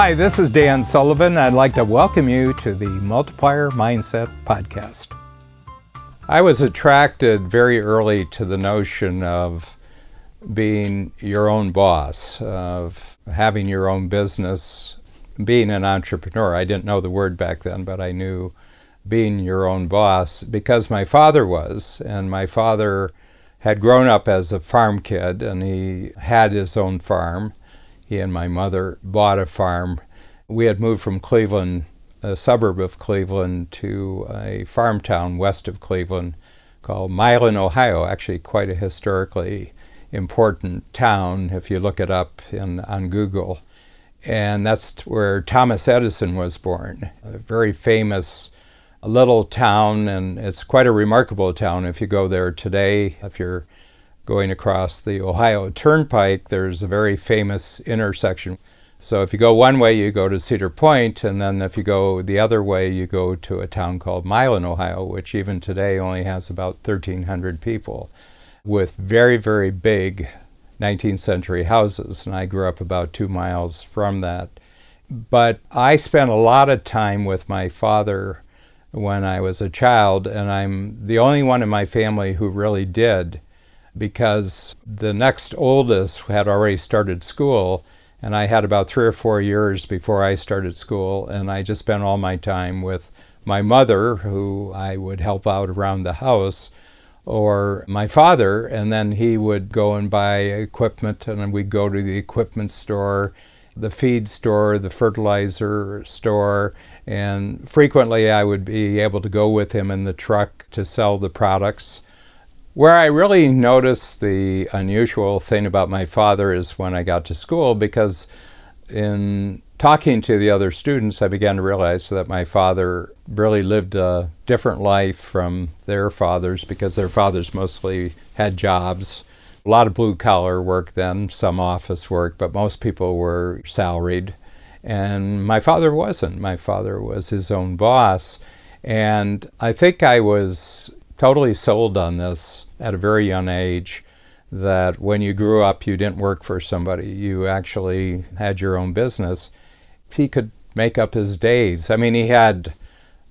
Hi, this is Dan Sullivan. I'd like to welcome you to the Multiplier Mindset Podcast. I was attracted very early to the notion of being your own boss, of having your own business, being an entrepreneur. I didn't know the word back then, but I knew being your own boss because my father was, and my father had grown up as a farm kid and he had his own farm he and my mother bought a farm. We had moved from Cleveland, a suburb of Cleveland, to a farm town west of Cleveland called Milan, Ohio. Actually, quite a historically important town if you look it up in, on Google. And that's where Thomas Edison was born, a very famous little town, and it's quite a remarkable town if you go there today. If you're going across the Ohio Turnpike, there's a very famous intersection. So if you go one way, you go to Cedar Point, and then if you go the other way, you go to a town called Milan, Ohio, which even today only has about 1,300 people, with very, very big 19th century houses. And I grew up about two miles from that. But I spent a lot of time with my father when I was a child, and I'm the only one in my family who really did because the next oldest had already started school and I had about three or four years before I started school, and I just spent all my time with my mother, who I would help out around the house, or my father, and then he would go and buy equipment, and we'd go to the equipment store, the feed store, the fertilizer store, and frequently I would be able to go with him in the truck to sell the products. Where I really noticed the unusual thing about my father is when I got to school, because in talking to the other students, I began to realize that my father really lived a different life from their fathers because their fathers mostly had jobs. A lot of blue collar work then, some office work, but most people were salaried. And my father wasn't. My father was his own boss. And I think I was totally sold on this at a very young age that when you grew up, you didn't work for somebody, you actually had your own business. He could make up his days. I mean, he had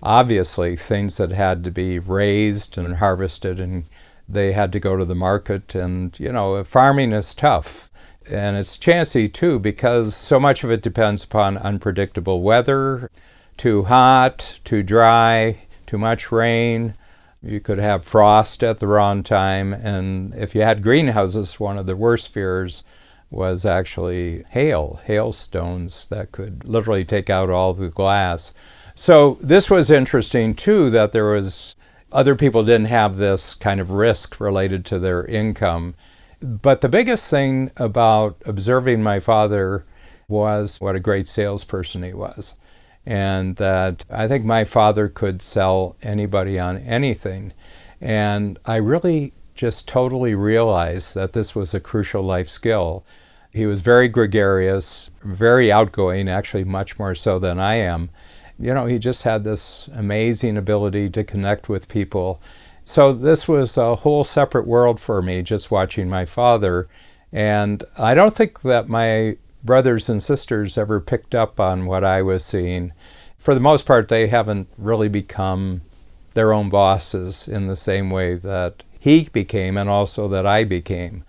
obviously things that had to be raised and harvested, and they had to go to the market. And, you know, farming is tough. And it's chancy too because so much of it depends upon unpredictable weather too hot, too dry, too much rain you could have frost at the wrong time, and if you had greenhouses, one of the worst fears was actually hail, hailstones that could literally take out all the glass. So this was interesting too that there was other people didn't have this kind of risk related to their income. But the biggest thing about observing my father was what a great salesperson he was and that I think my father could sell anybody on anything. And I really just totally realized that this was a crucial life skill. He was very gregarious, very outgoing, actually, much more so than I am. You know, he just had this amazing ability to connect with people. So, this was a whole separate world for me, just watching my father. And I don't think that my brothers and sisters ever picked up on what I was seeing. For the most part, they haven't really become their own bosses in the same way that he became and also that I became.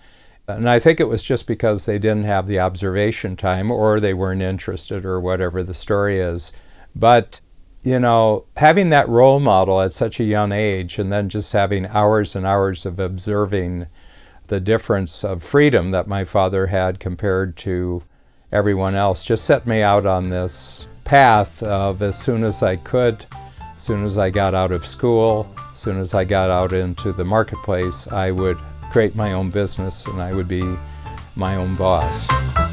And I think it was just because they didn't have the observation time or they weren't interested or whatever the story is. But, you know, having that role model at such a young age and then just having hours and hours of observing the difference of freedom that my father had compared to everyone else just set me out on this path of as soon as I could, as soon as I got out of school, as soon as I got out into the marketplace, I would create my own business and I would be my own boss.